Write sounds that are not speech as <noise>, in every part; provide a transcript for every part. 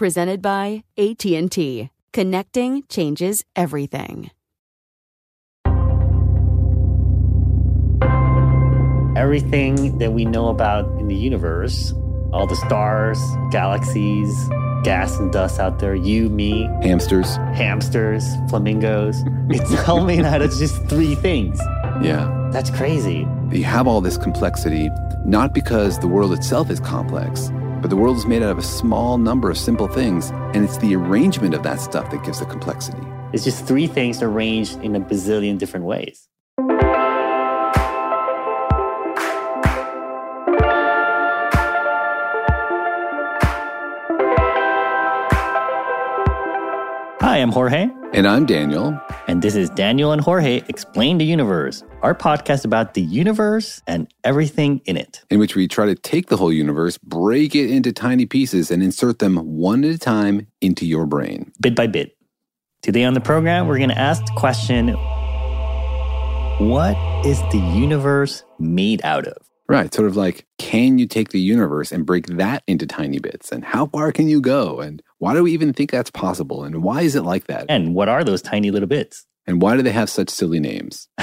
Presented by AT&T. Connecting changes everything. Everything that we know about in the universe, all the stars, galaxies, gas and dust out there, you, me, Hamsters. hamsters, flamingos, <laughs> it's all made out of just three things. Yeah. That's crazy. You have all this complexity, not because the world itself is complex, but the world is made out of a small number of simple things, and it's the arrangement of that stuff that gives the complexity. It's just three things arranged in a bazillion different ways. Hi, I'm Jorge, And I'm Daniel. And this is Daniel and Jorge Explain the Universe, our podcast about the universe and everything in it. in which we try to take the whole universe, break it into tiny pieces, and insert them one at a time into your brain. bit by bit. Today on the program, we're going to ask the question What is the universe made out of? Right. Sort of like, can you take the universe and break that into tiny bits? And how far can you go? And why do we even think that's possible? And why is it like that? And what are those tiny little bits? And why do they have such silly names? <laughs>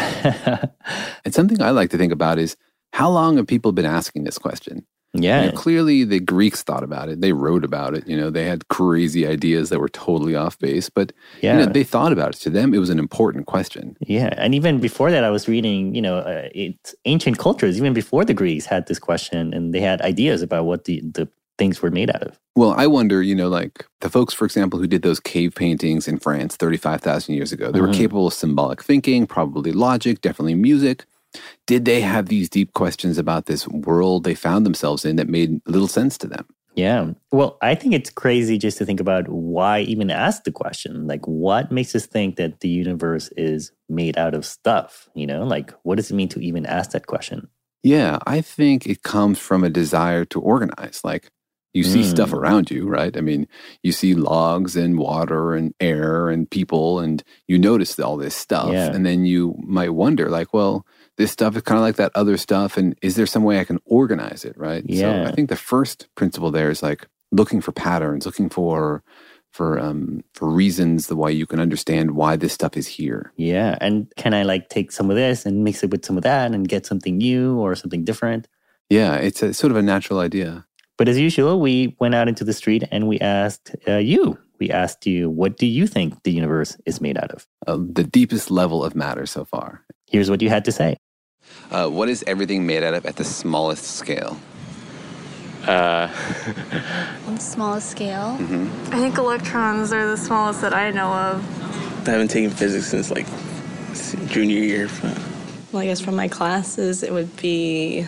And something I like to think about is how long have people been asking this question? You yeah. know, clearly, the Greeks thought about it. They wrote about it. You know, they had crazy ideas that were totally off base, but Yeah. you know, they thought about it. To them, it was an important question. Yeah, and even before that, I was reading, you know, uh, it's ancient cultures, even before the Greeks had this question and they had ideas about what the, the things were made out of. Well, I wonder, you know, like the folks, for example, who did those cave paintings in France 35,000 years ago, they were Mhm. capable of symbolic thinking, probably logic, definitely music. Did they have these deep questions about this world they found themselves in that made little sense to them? Yeah. Well, I think it's crazy just to think about why even ask the question. Like, what makes us think that the universe is made out of stuff? You know, like, what does it mean to even ask that question? Yeah, I think it comes from a desire to organize. Like you see stuff Mm. around you, right? I mean, you see logs and water and air and people, and you notice all this stuff. Yeah. And then you might wonder, like, well, this stuff is kind of like that other stuff. And is there some way I can organize it, right? So Yeah. I think the first principle there is like looking for patterns, looking for for um for reasons the way you can understand why this stuff is here. Yeah. And can I like take some of this and mix it with some of that and get something new or something different? Yeah, it's a sort of a natural idea. But as usual, we went out into the street and we asked uh, you. We asked you, what do you think the universe is made out of? Uh, the deepest level of matter so far. Here's what you had to say. Uh, what is everything made out of at the smallest scale? <laughs> On the smallest scale. I think electrons are the smallest that I know of. I haven't taken physics since like junior year. But Well, I guess from my classes, it would be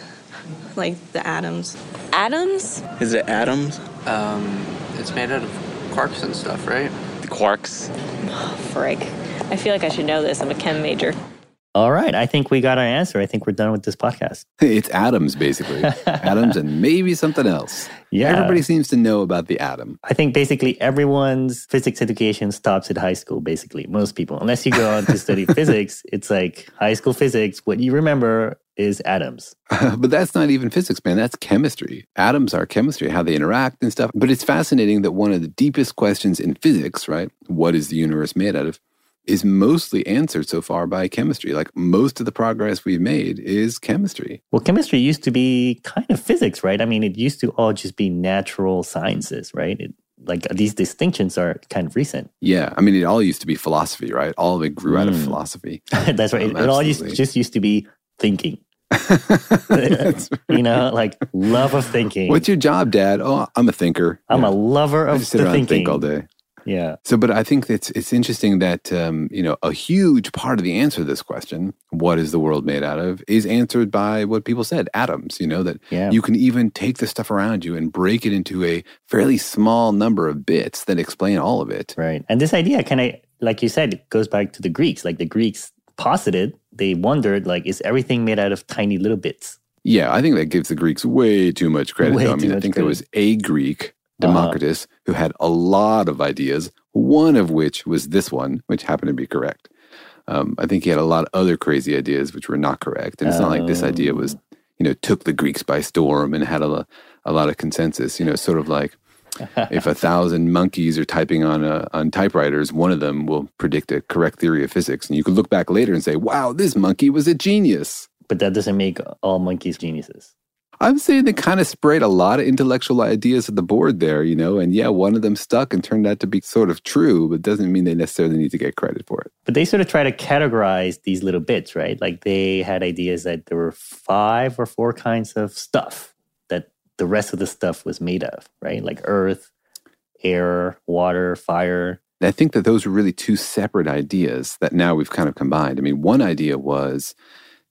like the atoms. Atoms? is it atoms? Um, it's made out of quarks and stuff, right? The quarks. Frick. I feel like I should know this. I'm a chem major. All right. I think we got our answer. I think we're done with this podcast. <laughs> It's atoms, basically. <laughs> atoms and maybe something else. Yeah. Everybody seems to know about the atom. I think basically everyone's physics education stops at high school, basically. Most people. Unless you go on to study <laughs> physics, it's like high school physics. What you remember is atoms. but that's not even physics, man. That's chemistry. Atoms are chemistry, how they interact and stuff. But it's fascinating that one of the deepest questions in physics, right? What is the universe made out of? Is mostly answered so far by chemistry. Like most of the progress we've made is chemistry. Well, chemistry used to be kind of physics, right? I mean, it used to all just be natural sciences, right? It, like these distinctions are kind of recent. Yeah, I mean, it all used to be philosophy, right? All of it grew mm. out of mm. philosophy. <laughs> That's right. Um, it, it all used, just used to be thinking. <laughs> You know, like love of thinking. What's your job, Dad? Oh, I'm a thinker. I'm yeah. a lover of I just sit around thinking. Think all day. Yeah. So, but I think it's it's interesting that um, you know a huge part of the answer to this question, what is the world made out of, is answered by what people said, atoms. You know that yeah. you can even take the stuff around you and break it into a fairly small number of bits that explain all of it. Right. And this idea can I, like you said, it goes back to the Greeks. Like the Greeks posited, they wondered, like, is everything made out of tiny little bits? Yeah, I think that gives the Greeks way too much credit. Way I mean, I think credit. there was a Greek Democritus, uh-huh. who had a lot of ideas, one of which was this one, which happened to be correct. Um, I think he had a lot of other crazy ideas which were not correct. And it's not like this idea was, Oh. you know, took the Greeks by storm and had a, a lot of consensus. You know, sort of like if a <laughs> thousand monkeys are typing on a, on typewriters, one of them will predict a correct theory of physics. And you could look back later and say, wow, this monkey was a genius. But that doesn't make all monkeys geniuses. I'm saying they kind of sprayed a lot of intellectual ideas at the board there, you know, and yeah, one of them stuck and turned out to be sort of true, but doesn't mean they necessarily need to get credit for it. But they sort of try to categorize these little bits, right? Like they had ideas that there were five or four kinds of stuff that the rest of the stuff was made of, right? Like earth, air, water, fire. And I think that those were really two separate ideas that now we've kind of combined. I mean, one idea was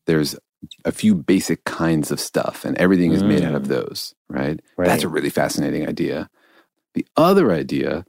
there's a few basic kinds of stuff and everything is made out of those, right? Right. That's a really fascinating idea. The other idea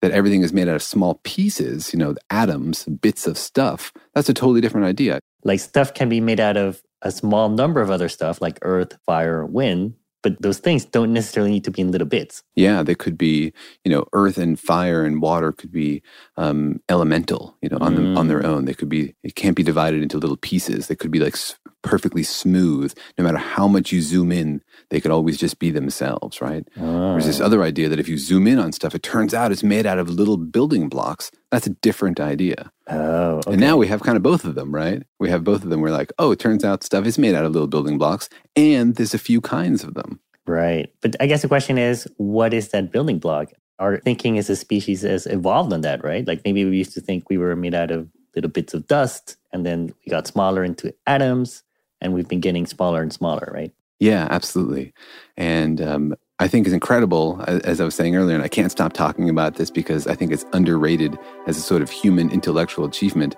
that everything is made out of small pieces, you know, atoms, bits of stuff, that's a totally different idea. Like stuff can be made out of a small number of other stuff, like earth, fire, wind. But those things don't necessarily need to be in little bits. Yeah, they could be, you know, earth and fire and water could be um, elemental, you know, on them, on their own. They could be. It can't be divided into little pieces. They could be like perfectly smooth. No matter how much you zoom in, they could always just be themselves, right? There's this ah. other idea that if you zoom in on stuff, it turns out it's made out of little building blocks. That's a different idea. Oh, okay. And now we have kind of both of them, right? We have both of them. We're like, oh, it turns out stuff is made out of little building blocks, and there's a few kinds of them. Right. But I guess the question is, what is that building block? Our thinking as a species has evolved on that, right? Like maybe we used to think we were made out of little bits of dust, and then we got smaller into atoms, and we've been getting smaller and smaller, right? Yeah, absolutely. And um, I think it's incredible, as I was saying earlier, and I can't stop talking about this because I think it's underrated as a sort of human intellectual achievement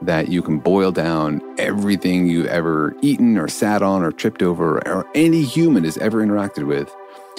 that you can boil down everything you've ever eaten or sat on or tripped over or any human has ever interacted with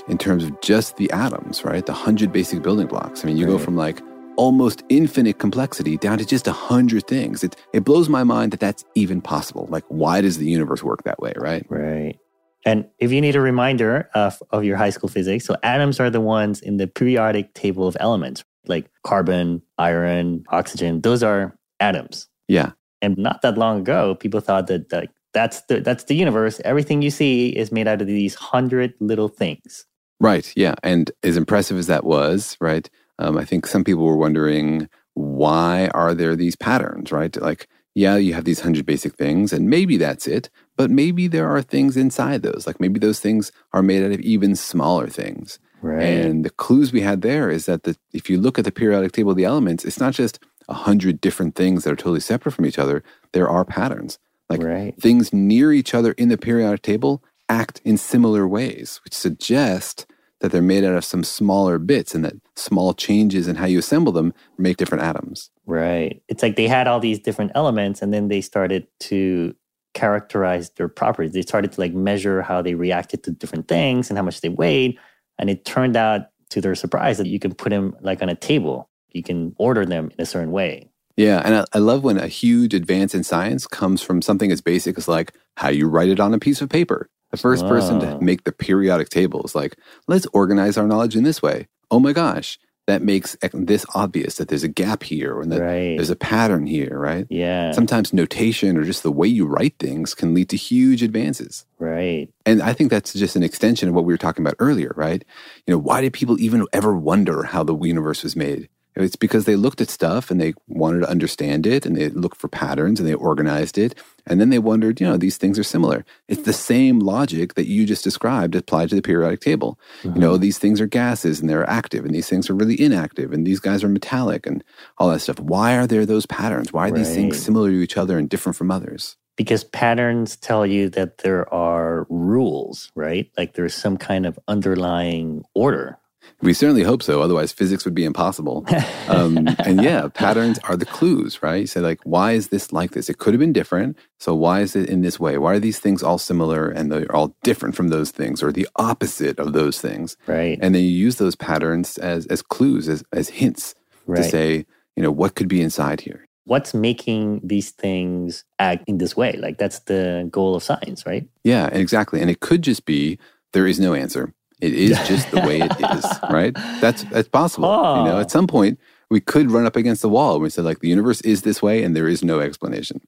in terms of just the atoms, right? The hundred basic building blocks. I mean, you go from like almost infinite complexity down to just a hundred things. It, it blows my mind that that's even possible. Like, why does the universe work that way, right? Right. And if you need a reminder of, of your high school physics, so atoms are the ones in the periodic table of elements, like carbon, iron, oxygen. Those are atoms. Yeah. And not that long ago, people thought that like that's the that's the universe. Everything you see is made out of these hundred little things. Right. Yeah. And as impressive as that was, right? Um, I think some people were wondering why are there these patterns, right? Like, yeah, you have these hundred basic things, and maybe that's it, but maybe there are things inside those. Like maybe those things are made out of even smaller things. Right. And the clues we had there is that the, if you look at the periodic table of the elements, it's not just a hundred different things that are totally separate from each other. There are patterns. Like Right. things near each other in the periodic table act in similar ways, which suggest that they're made out of some smaller bits and that small changes in how you assemble them make different atoms. Right. It's like they had all these different elements and then they started to characterize their properties. They started to like measure how they reacted to different things and how much they weighed. And it turned out to their surprise that you can put them like on a table. You can order them in a certain way. Yeah, and I, I love when a huge advance in science comes from something as basic as like how you write it on a piece of paper. The first person to make the periodic table is like, let's organize our knowledge in this way. Oh my gosh, that makes this obvious that there's a gap here or that Right. there's a pattern here, right? Yeah. Sometimes notation or just the way you write things can lead to huge advances. right. And I think that's just an extension of what we were talking about earlier, right? You know, why did people even ever wonder how the universe was made? It's because they looked at stuff and they wanted to understand it and they looked for patterns and they organized it. And then they wondered, you know, these things are similar. It's the same logic that you just described applied to the periodic table. You know, mm-hmm. these things are gases and they're active and these things are really inactive and these guys are metallic and all that stuff. Why are there those patterns? Why are these things similar to each other and different from others? Because patterns tell you that there are rules, right? Like there's some kind of underlying order. We certainly hope so. Otherwise, physics would be impossible. <laughs> Um, and yeah, patterns are the clues, right? You say, like, why is this like this? It could have been different. So why is it in this way? Why are these things all similar and they're all different from those things or the opposite of those things? Right. And then you use those patterns as, as clues, as, as hints to say, you know, what could be inside here? What's making these things act in this way? Like that's the goal of science, right? Yeah, exactly. And it could just be there is no answer. It is just the way it is, <laughs> right? That's that's possible. You know, Oh. at some point we could run up against the wall and we said like the universe is this way and there is no explanation.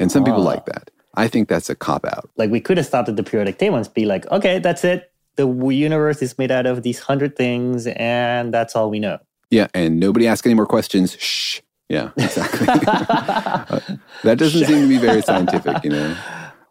And some people Ah. like that. I think that's a cop out. Like we could have stopped at the periodic table and be like, okay, that's it. The universe is made out of these hundred things, and that's all we know. Yeah, and nobody ask any more questions. Shh. Yeah, exactly. <laughs> <laughs> That doesn't seem to be very scientific, you know.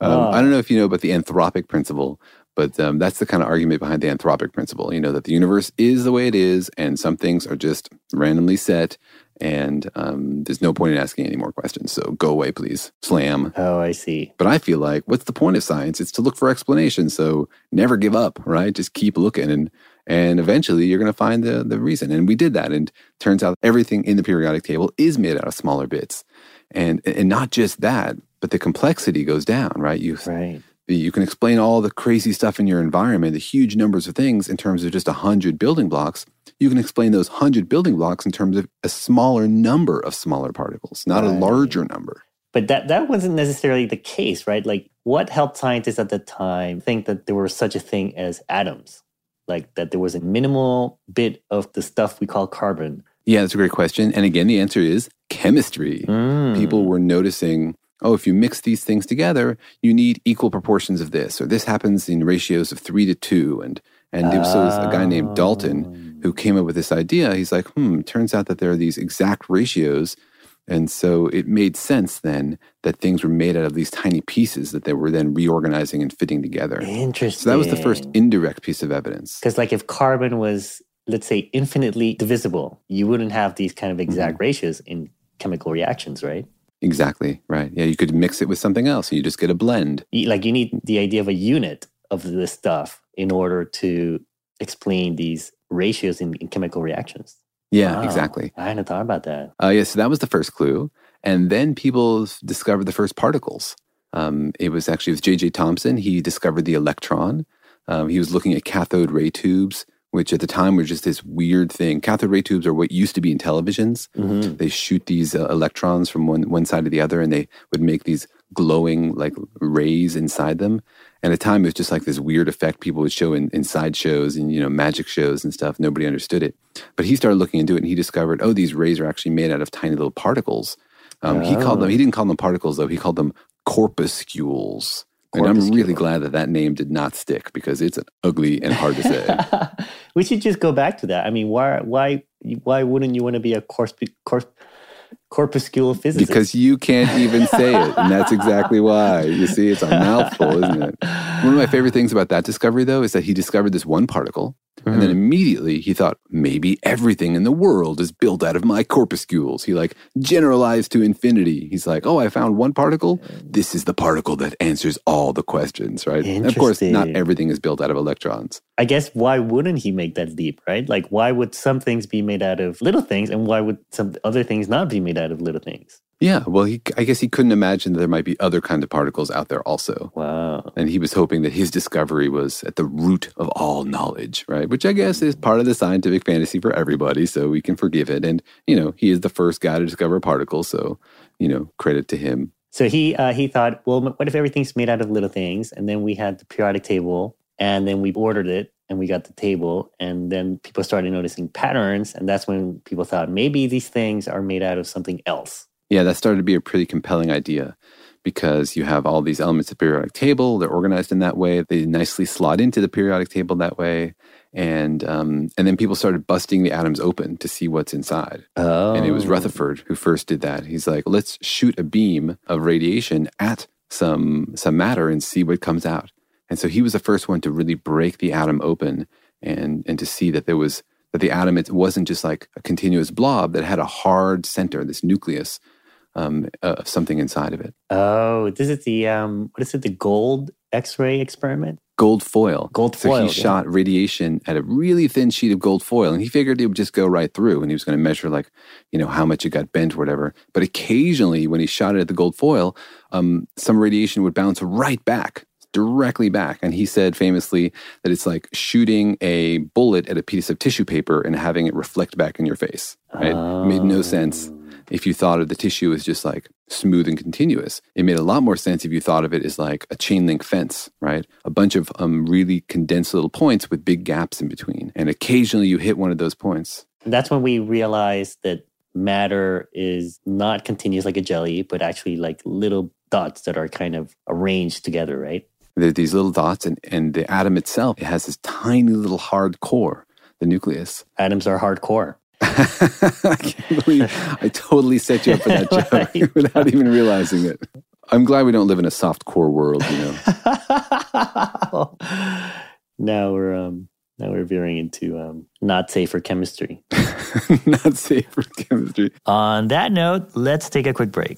Um, I don't know if you know about the anthropic principle, but um, that's the kind of argument behind the anthropic principle. You know that the universe is the way it is, and some things are just randomly set, and um, there's no point in asking any more questions. So go away, please. Slam. Oh, I see. But I feel like what's the point of science? It's to look for explanations. So never give up, right? Just keep looking and and eventually you're going to find the the reason. And we did that and turns out everything in the periodic table is made out of smaller bits. And and not just that, but the complexity goes down, right? You Right. You can explain all the crazy stuff in your environment, the huge numbers of things in terms of just a hundred building blocks. You can explain those hundred building blocks in terms of a smaller number of smaller particles, not a larger number. But that that wasn't necessarily the case, right? Like what helped scientists at the time think that there was such a thing as atoms? Like that there was a minimal bit of the stuff we call carbon. Yeah, that's a great question. And again, the answer is chemistry. Mm. People were noticing, oh, if you mix these things together, you need equal proportions of this, or this happens in ratios of three to two. And and was so this- a guy named Dalton who came up with this idea. He's like, hmm, turns out that there are these exact ratios. And so it made sense then that things were made out of these tiny pieces that they were then reorganizing and fitting together. Interesting. So that was the first indirect piece of evidence. Because, like, if carbon was, let's say, infinitely divisible, you wouldn't have these kind of exact Mm-hmm. ratios in chemical reactions, right? Exactly, right. Yeah, you could mix it with something else and you just get a blend. Like, you need the idea of a unit of this stuff in order to explain these ratios in, in chemical reactions. Yeah, Wow. exactly. I hadn't thought about that. Uh, yeah, so that was the first clue. And then people discovered the first particles. Um, it was actually with J.J. Thomson. He discovered the electron. Um, he was looking at cathode ray tubes, which at the time were just this weird thing. Cathode ray tubes are what used to be in televisions. Mhm. They shoot these uh, electrons from one, one side to the other, and they would make these glowing like rays inside them. And at the time, it was just like this weird effect people would show in, in sideshows and you know magic shows and stuff. Nobody understood it, but he started looking into it, and he discovered, oh, these rays are actually made out of tiny little particles. Um, He called them. He didn't call them particles though. He called them corpuscules. And I'm really glad that that name did not stick because it's ugly and hard to say. <laughs> we should just go back to that. I mean, why, why, why wouldn't you want to be a corp- corp- corpuscular physicist? because you can't even say it. And that's exactly why. You see, it's a mouthful, isn't it? One of my favorite things about that discovery, though, is that he discovered this one particle. And then mm-hmm. immediately he thought, maybe everything in the world is built out of my corpuscules. He like generalized to infinity. He's like, oh, I found one particle. This is the particle that answers all the questions, right? And of course, not everything is built out of electrons. I guess why wouldn't he make that leap, right? Like, why would some things be made out of little things, and why would some other things not be made out of little things? Yeah, well, he, I guess he couldn't imagine that there might be other kinds of particles out there also. Wow. And he was hoping that his discovery was at the root of all knowledge, right? right? Which I guess is part of the scientific fantasy for everybody, so we can forgive it. And, you know, he is the first guy to discover particles, so, you know, credit to him. So he uh, he thought, well, what if everything's made out of little things? And then we had the periodic table, and then we ordered it, and we got the table, and then people started noticing patterns, and that's when people thought maybe these things are made out of something else. Yeah, that started to be a pretty compelling idea because you have all these elements of the periodic table. They're organized in that way. They nicely slot into the periodic table that way. And um, and then people started busting the atoms open to see what's inside. Oh. And it was Rutherford who first did that. He's like, let's shoot a beam of radiation at some some matter and see what comes out. And so he was the first one to really break the atom open and and to see that there was that the atom it wasn't just like a continuous blob that had a hard center, this nucleus um, of something inside of it. Oh, this is the um, what is it? The gold X-ray experiment. Gold foil. Gold so foil. he yeah. shot radiation at a really thin sheet of gold foil, and he figured it would just go right through, and he was going to measure like, you know, how much it got bent or whatever. But occasionally, when he shot it at the gold foil, um, some radiation would bounce right back, directly back. And he said famously that it's like shooting a bullet at a piece of tissue paper and having it reflect back in your face. Right? It made no sense if you thought of the tissue as just like smooth and continuous. It made a lot more sense if you thought of it as like a chain link fence, right? A bunch of um, really condensed little points with big gaps in between. And occasionally you hit one of those points. That's when we realized that matter is not continuous like a jelly, but actually like little dots that are kind of arranged together, right? There are these little dots, and, and the atom itself, it has this tiny little hard core, the nucleus. Atoms are hardcore. <laughs> I can't believe I totally set you up for that <laughs> joke <laughs> without even realizing it. I'm glad we don't live in a soft core world, you know. now we're um now we're veering into um not safe for chemistry. Not safe for chemistry. On that note, let's take a quick break.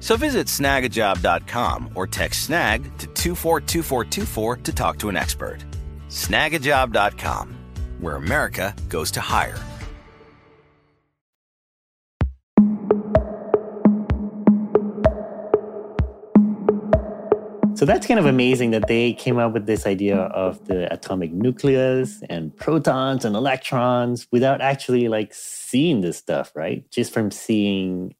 So visit snagajob.com or text snag to 242424 to talk to an expert. Snagajob.com, where America goes to hire. So that's kind of amazing that they came up with this idea of the atomic nucleus and protons and electrons without actually like seeing this stuff, right? Just from seeing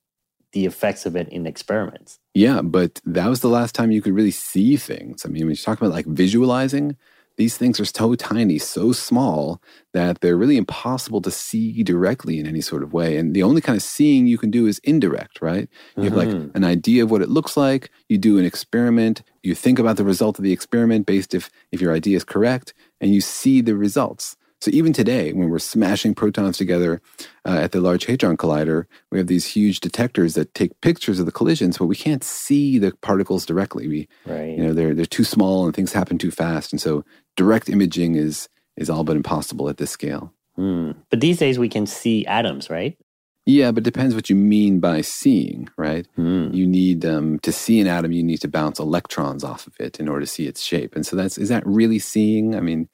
the effects of it in experiments. Yeah, but that was the last time you could really see things. I mean, when you talk about like visualizing, these things are so tiny, so small that they're really impossible to see directly in any sort of way. And the only kind of seeing you can do is indirect, right? You have like Mhm. an idea of what it looks like, you do an experiment, you think about the result of the experiment based if if your idea is correct, and you see the results. So even today, when we're smashing protons together uh, at the Large Hadron Collider, we have these huge detectors that take pictures of the collisions, but we can't see the particles directly. We, right. you know, they're they're too small and things happen too fast, and so direct imaging is is all but impossible at this scale. Hmm. But these days we can see atoms, right? Yeah, but it depends what you mean by seeing, right? Hmm. You need um, to see an atom, you need to bounce electrons off of it in order to see its shape. And so that's is that really seeing? I mean,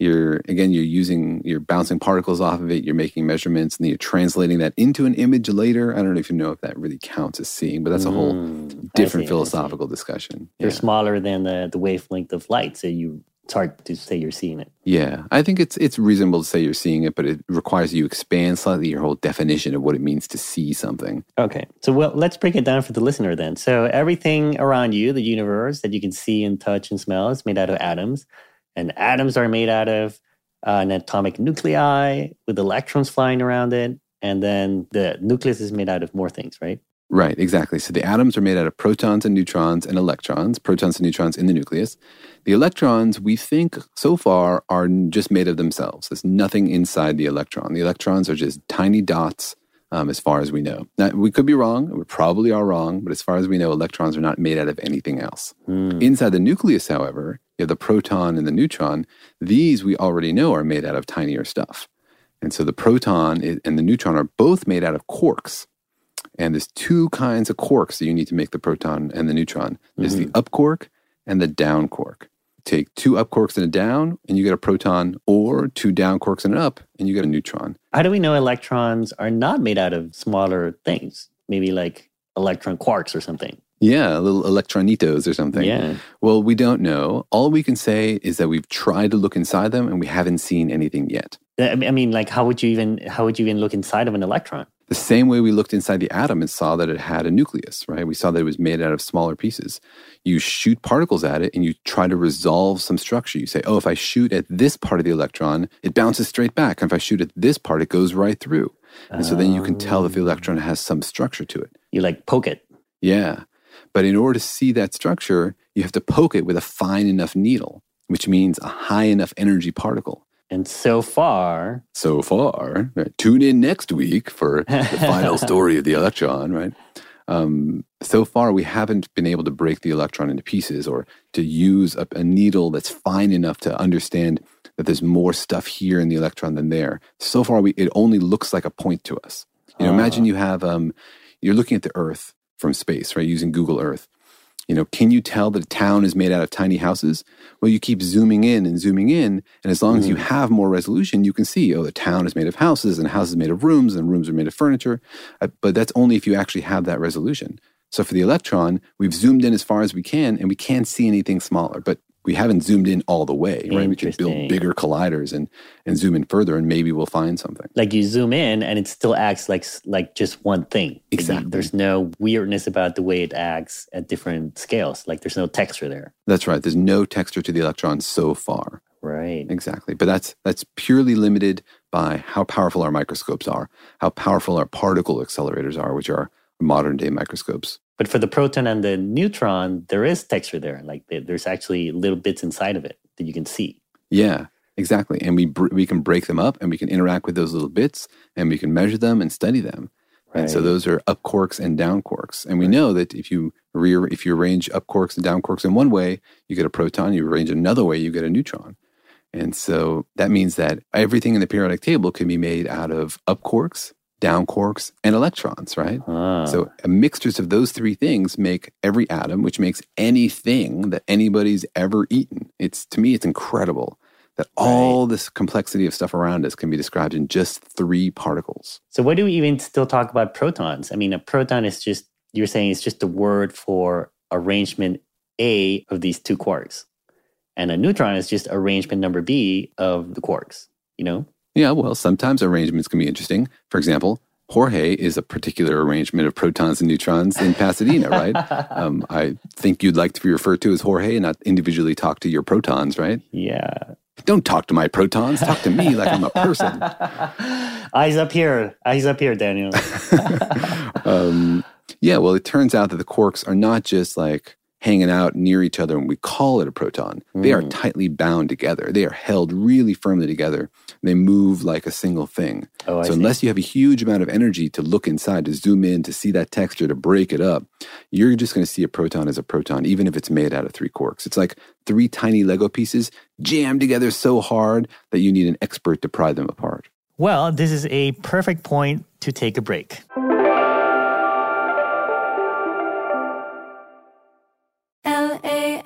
you're again you're using you're bouncing particles off of it, you're making measurements, and then you're translating that into an image later. I don't know if you know if that really counts as seeing, but that's a whole. Mm, I different see, philosophical discussion. They're Yeah. smaller than the, the wavelength of light, so you it's hard to say you're seeing it. Yeah, I think it's it's reasonable to say you're seeing it, but it requires you expand slightly your whole definition of what it means to see something. Okay. So well let's break it down for the listener then. So everything around you, the universe that you can see and touch and smell is made out of atoms. And atoms are made out of uh, an atomic nuclei with electrons flying around it. And then the nucleus is made out of more things, right? Right, exactly. So the atoms are made out of protons and neutrons and electrons, protons and neutrons in the nucleus. The electrons, we think so far, are just made of themselves. There's nothing inside the electron. The electrons are just tiny dots um, as far as we know. Now, we could be wrong. We probably are wrong. But as far as we know, electrons are not made out of anything else. Hmm. Inside the nucleus, however, you have the proton and the neutron. These we already know are made out of tinier stuff. And so the proton and the neutron are both made out of quarks. And there's two kinds of quarks that you need to make the proton and the neutron. There's the mm-hmm. up quark and the down quark. Take two up quarks and a down, and you get a proton, or two down quarks and an up, and you get a neutron. How do we know electrons are not made out of smaller things? Maybe like electron quarks or something. Yeah, little electronitos or something. Yeah. Well, we don't know. All we can say is that we've tried to look inside them and we haven't seen anything yet. Uh, I mean- like, how would you even how would you even look inside of an electron? The same way we looked inside the atom and saw that it had a nucleus, right? We saw that it was made out of smaller pieces. You shoot particles at it and you try to resolve some structure. You say, oh, if I shoot at this part of the electron, it bounces straight back. And if I shoot at this part, it goes right through. And so then you can tell if the oh. electron has some structure to it. You like poke it. Yeah. But in order to see that structure, you have to poke it with a fine enough needle, which means a high enough energy particle. And so far, So far, right, tune in next week for <laughs> the final story of the electron, right? Um, so far, we haven't been able to break the electron into pieces or to use a, a needle that's fine enough to understand that there's more stuff here in the electron than there. So far, we, it only looks like a point to us. You know, imagine you have um, you're looking at the Earth from space, right? Using Google Earth. You know, can you tell that a town is made out of tiny houses? Well, you keep zooming in and zooming in, and as long as you have more resolution, you can see, oh, the town is made of houses, and houses made of rooms, and rooms are made of furniture. Uh, but that's only if you actually have that resolution. So for the electron, we've zoomed in as far as we can, and we can't see anything smaller. But we haven't zoomed in all the way, right? We can build bigger colliders and and zoom in further, and maybe we'll find something. like you zoom in and it still acts like like just one thing. Like, Exactly. there's no weirdness about the way it acts at different scales. Like there's no texture there. That's right. There's no texture to the electron so far. Right. Exactly. But that's that's purely limited by how powerful our microscopes are, how powerful our particle accelerators are, which are modern day microscopes. But for the proton and the neutron, there is texture there. Like there's actually little bits inside of it that you can see. Yeah, exactly. And we br- we can break them up and we can interact with those little bits and we can measure them and study them. And so those are up quarks and down quarks. And we know that if you re- if you arrange up quarks and down quarks in one way, you get a proton. You arrange another way, you get a neutron. And so that means that everything in the periodic table can be made out of up quarks, down quarks, and electrons, right? Ah. So a mixtures of those three things make every atom, which makes anything that anybody's ever eaten. It's to me, it's incredible that all this complexity of stuff around us can be described in just three particles. So why do we even still talk about protons? I mean, a proton is just you're saying it's just a word for arrangement A of these two quarks. And a neutron is just arrangement number B of the quarks, you know? Yeah, well, sometimes arrangements can be interesting. For example, Jorge is a particular arrangement of protons and neutrons in Pasadena, right? <laughs> Um, I think you'd like to be referred to as Jorge and not individually talk to your protons, right? Yeah. Don't talk to my protons. Talk to me like I'm a person. <laughs> Eyes up here. Eyes up here, Daniel. <laughs> um, yeah, well, it turns out that the quarks are not just like hanging out near each other and we call it a proton. Mm. They are mm. tightly bound together. They are held really firmly together. They move like a single thing. Oh, so unless you have a huge amount of energy to look inside, to zoom in, to see that texture, to break it up, you're just going to see a proton as a proton, even if it's made out of three quarks. It's like three tiny Lego pieces jammed together so hard that you need an expert to pry them apart. Well, this is a perfect point to take a break.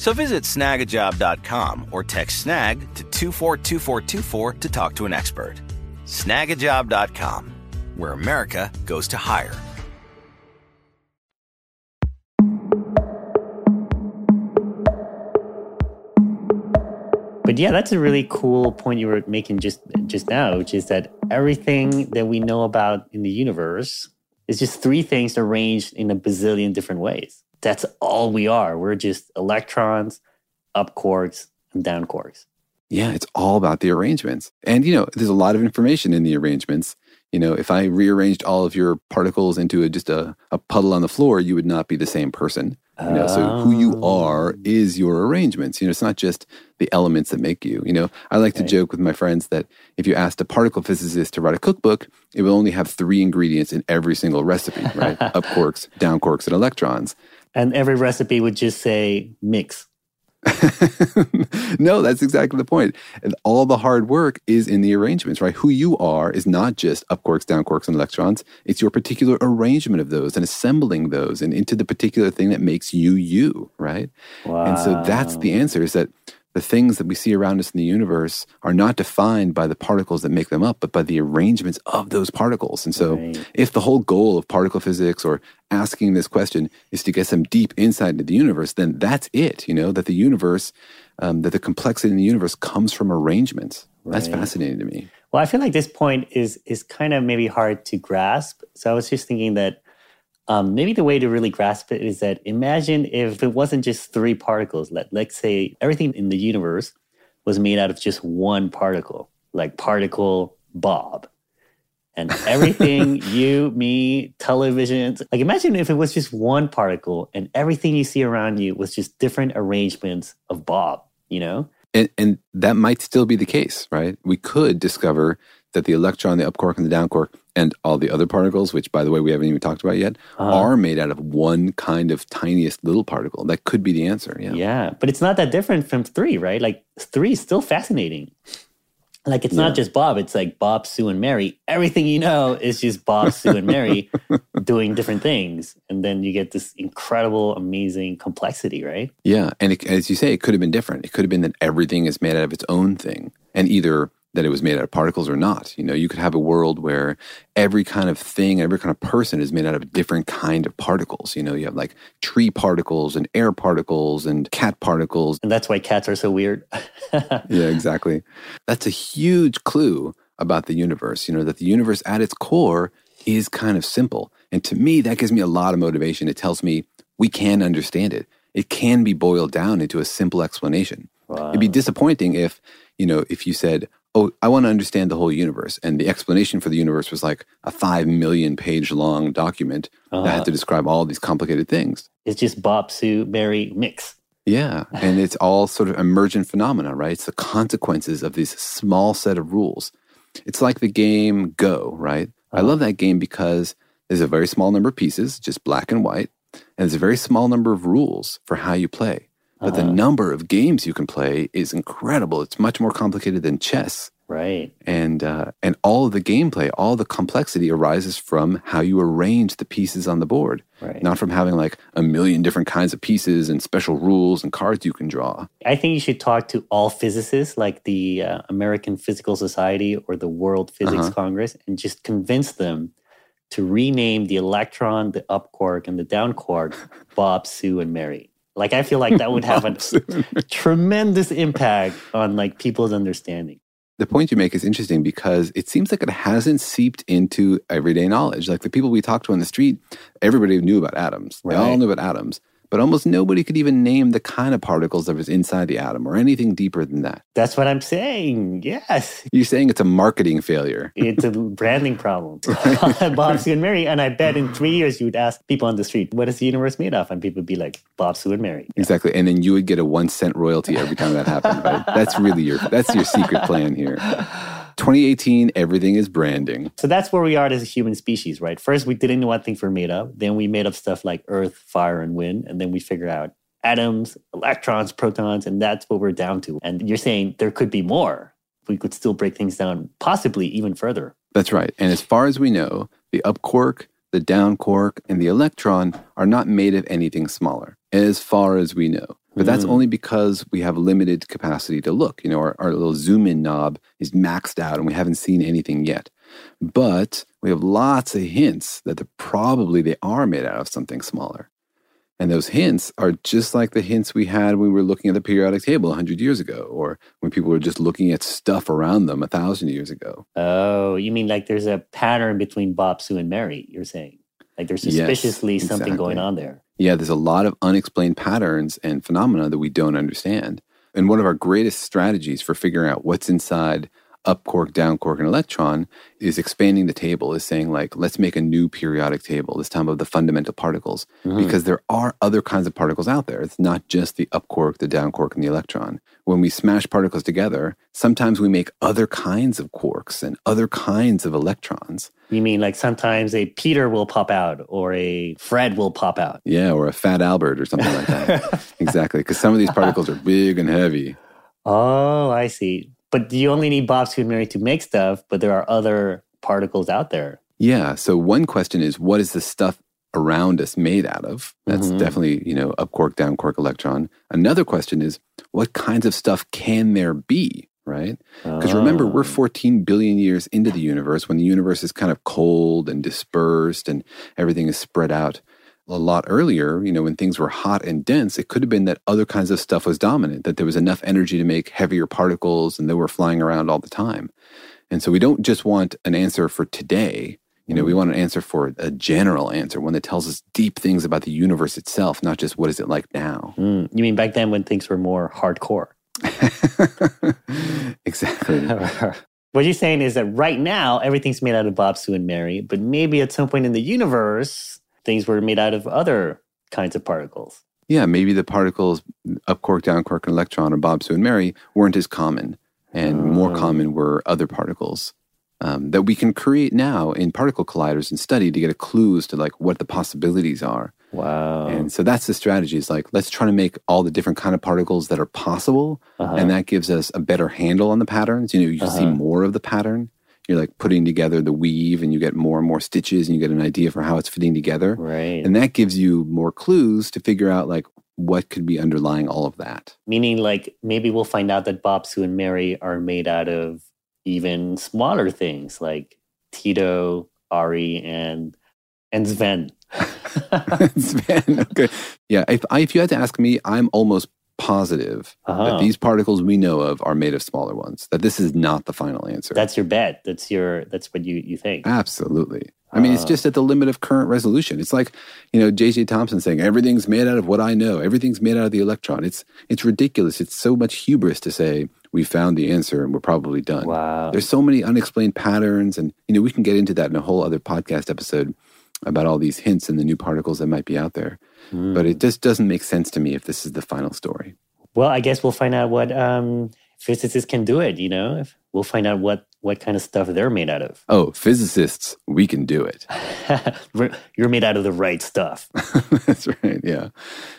So visit snagajob.com or text snag to 242424 to talk to an expert. Snagajob.com, where America goes to hire. But yeah, that's a really cool point you were making just just now, which is that everything that we know about in the universe is just three things arranged in a bazillion different ways that's all we are. We're just electrons, up quarks, and down quarks. Yeah, it's all about the arrangements. And, you know, there's a lot of information in the arrangements. You know, if I rearranged all of your particles into a, just a, a puddle on the floor, you would not be the same person. You know, so who you oh. are is your arrangements. You know, it's not just the elements that make you. You know, I like to joke with my friends that if you asked a particle physicist to write a cookbook, it will only have three ingredients in every single recipe, right? <laughs> Up quarks, down quarks, and electrons and every recipe would just say mix. <laughs> no, that's exactly the point. And all the hard work is in the arrangements, right? Who you are is not just up quarks, down quarks, and electrons. It's your particular arrangement of those and assembling those and into the particular thing that makes you you, right? Wow. And so that's the answer is that the things that we see around us in the universe are not defined by the particles that make them up, but by the arrangements of those particles. And so, right. if the whole goal of particle physics or asking this question is to get some deep insight into the universe, then that's it, you know, that the universe, um, that the complexity in the universe comes from arrangements. Right. That's fascinating to me. Well, I feel like this point is is kind of maybe hard to grasp. So I was just thinking that um, maybe the way to really grasp it is that imagine if it wasn't just three particles. Let, let's say everything in the universe was made out of just one particle, like particle Bob. And <laughs> everything, you, me, televisions, like imagine if it was just one particle and everything you see around you was just different arrangements of Bob, you know? And, and that might still be the case, right? We could discover that the electron, the up quark, and the down quark, and all the other particles, which by the way we haven't even talked about yet, uh, are made out of one kind of tiniest little particle. That could be the answer. Yeah. Yeah, but it's not that different from three, right? Like three is still fascinating. Like it's yeah. not just Bob; it's like Bob, Sue, and Mary. Everything you know is just Bob, <laughs> Sue, and Mary doing different things, and then you get this incredible, amazing complexity, right? Yeah, and it, as you say, it could have been different. It could have been that everything is made out of its own thing, and either that it was made out of particles or not. You know, you could have a world where every kind of thing, every kind of person is made out of a different kind of particles. You know, you have like tree particles and air particles and cat particles. And that's why cats are so weird. <laughs> yeah, exactly. That's a huge clue about the universe, you know, that the universe at its core is kind of simple. And to me, that gives me a lot of motivation. It tells me we can understand it. It can be boiled down into a simple explanation. Wow. It'd be disappointing if, you know, if you said, oh, I want to understand the whole universe. And the explanation for the universe was like a five million page long document uh-huh. that had to uh-huh. describe all these complicated things. It's just Bob, Sue, Mary mix. Yeah. And it's all sort of emergent phenomena, right? It's the consequences of these small set of rules. It's like the game Go, right? Uh-huh. I love that game because there's a very small number of pieces, just black and white, and there's a very small number of rules for how you play. But uh-huh. the number of games you can play is incredible. It's much more complicated than chess. Right. And uh, and all of the gameplay, all the complexity arises from how you arrange the pieces on the board, right. not from having like a million different kinds of pieces and special rules and cards you can draw. I think you should talk to all physicists, like the uh, American Physical Society or the World Physics uh-huh. Congress, and just convince them to rename the electron, the up quark, and the down quark <laughs> Bob, Sue, and Mary. Like I feel like that would have a tremendous impact on like people's understanding. The point you make is interesting because it seems like it hasn't seeped into everyday knowledge. Like the people we talked to on the street, everybody knew about atoms. Right. They all knew about atoms but almost nobody could even name the kind of particles that was inside the atom or anything deeper than that. That's what I'm saying. Yes. You're saying it's a marketing failure. <laughs> It's a branding problem. <laughs> <laughs> Bob, Sue, and Mary. And I bet in three years you would ask people on the street, what is the universe made of? And people would be like, Bob, Sue, and Mary. Yeah. Exactly. And then you would get a one cent royalty every time that happened, right? That's really your that's your secret plan here. 2018, everything is branding. So that's where we are as a human species, right? First, we didn't know what things were made of. Then we made up stuff like earth, fire, and wind. And then we figured out atoms, electrons, protons, and that's what we're down to. And you're saying there could be more. We could still break things down, possibly even further. That's right. And as far as we know, the up quark, the down quark, and the electron are not made of anything smaller, as far as we know. But that's mm. only because we have limited capacity to look. You know, our, our little zoom in knob is maxed out and we haven't seen anything yet. But we have lots of hints that probably they are made out of something smaller. And those hints are just like the hints we had when we were looking at the periodic table 100 years ago, or when people were just looking at stuff around them 1,000 years ago. Oh, you mean like there's a pattern between Bob, Sue, and Mary, you're saying? Like there's suspiciously yes, something going on there. Yeah, there's a lot of unexplained patterns and phenomena that we don't understand. And one of our greatest strategies for figuring out what's inside up quark, down quark, and electron is expanding the table, is saying, like, let's make a new periodic table, this time of the fundamental particles, mm-hmm. because there are other kinds of particles out there. It's not just the up quark, the down quark, and the electron. When we smash particles together, sometimes we make other kinds of quarks and other kinds of electrons. You mean like sometimes a Peter will pop out or a Fred will pop out? Yeah, or a Fat Albert or something like that. <laughs> exactly, because some of these particles are big and heavy. <laughs> Oh, I see. But you only need Bob, Sue, and Mary to make stuff, but there are other particles out there. Yeah. So one question is, what is the stuff around us made out of? That's mm-hmm. definitely, you know, up quark, down quark electron. Another question is, what kinds of stuff can there be? Right? Because oh. remember, we're 14 billion years into the universe when the universe is kind of cold and dispersed and everything is spread out a lot earlier, you know, when things were hot and dense, it could have been that other kinds of stuff was dominant, that there was enough energy to make heavier particles and they were flying around all the time. And so we don't just want an answer for today. You know, we want an answer for a general answer, one that tells us deep things about the universe itself, not just what is it like now. Mm, you mean back then when things were more hardcore? <laughs> <laughs> exactly. what you're saying is that right now everything's made out of Bob, Sue, and Mary, but maybe at some point in the universe, things were made out of other kinds of particles. Yeah, maybe the particles up quark, down quark, and electron, or Bob, Sue, and Mary weren't as common, and more oh. common were other particles um, that we can create now in particle colliders and study to get a clue as to like what the possibilities are. Wow! And so that's the strategy. Is like let's try to make all the different kind of particles that are possible, uh-huh. and that gives us a better handle on the patterns. You know, you uh-huh. see more of the pattern you're like putting together the weave and you get more and more stitches and you get an idea for how it's fitting together. Right. And that gives you more clues to figure out like what could be underlying all of that. Meaning like maybe we'll find out that Bob, Sue, and Mary are made out of even smaller things like Tito, Ari, and and Sven. <laughs> Sven, okay. Yeah, if, I, if you had to ask me, I'm almost positive Uh-huh. that these particles we know of are made of smaller ones. That this is not the final answer. That's your bet. That's your that's what you you think. Absolutely. I mean, it's Ah. just at the limit of current resolution. It's like, you know, J.J. Thomson saying everything's made out of what I know. Everything's made out of the electron. It's it's ridiculous. It's so much hubris to say we found the answer and we're probably done. Wow. There's so many unexplained patterns, and you know, we can get into that in a whole other podcast episode about all these hints and the new particles that might be out there. Hmm. But it just doesn't make sense to me if this is the final story. Well, I guess we'll find out what um, physicists can do it. You know, if we'll find out what what kind of stuff they're made out of. Oh, physicists, we can do it. <laughs> You're made out of the right stuff. <laughs> that's right. Yeah.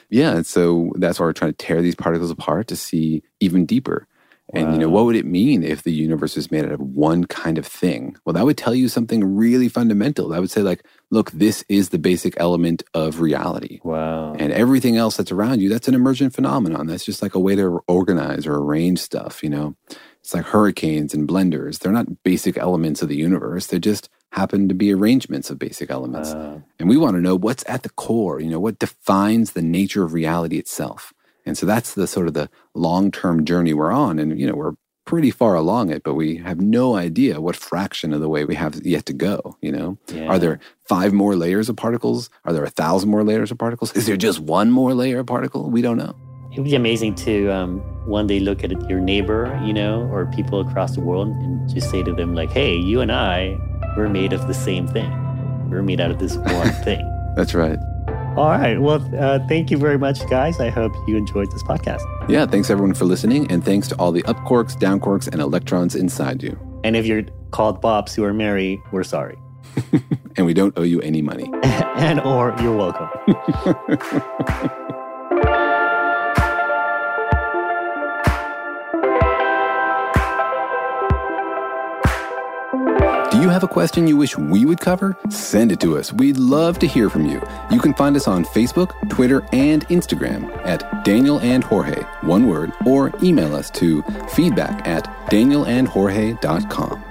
Yeah. And so that's why we're trying to tear these particles apart to see even deeper. And, you know, what would it mean if the universe is made out of one kind of thing? Well, that would tell you something really fundamental. That would say, like, look, this is the basic element of reality. Wow. And everything else that's around you, that's an emergent phenomenon. That's just like a way to organize or arrange stuff, you know? It's like hurricanes and blenders. They're not basic elements of the universe. They just happen to be arrangements of basic elements. Uh. and we want to know what's at the core, you know, what defines the nature of reality itself. And so that's the sort of the long-term journey we're on. And, you know, we're pretty far along it, but we have no idea what fraction of the way we have yet to go, you know? Yeah. Are there five more layers of particles? Are there a thousand more layers of particles? Is there just one more layer of particle? We don't know. It would be amazing to um, one day look at your neighbor, you know, or people across the world and just say to them, like, hey, you and I, we're made of the same thing. We're made out of this one <laughs> thing. That's right. All right. Well, uh, thank you very much, guys. I hope you enjoyed this podcast. Yeah, thanks everyone for listening, and thanks to all the up quarks, down quarks, and electrons inside you. And if you're called Bob, Sue, or Mary, we're sorry. <laughs> And we don't owe you any money. <laughs> and or you're welcome. <laughs> have a question you wish we would cover? Send it to us. We'd love to hear from you. You can find us on Facebook, Twitter, and Instagram at Daniel and Jorge, one word, or email us to feedback at danielandjorge.com.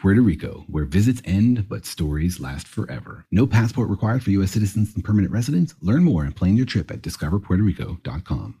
Puerto Rico, where visits end but stories last forever. No passport required for U.S. citizens and permanent residents. Learn more and plan your trip at discoverpuertorico.com.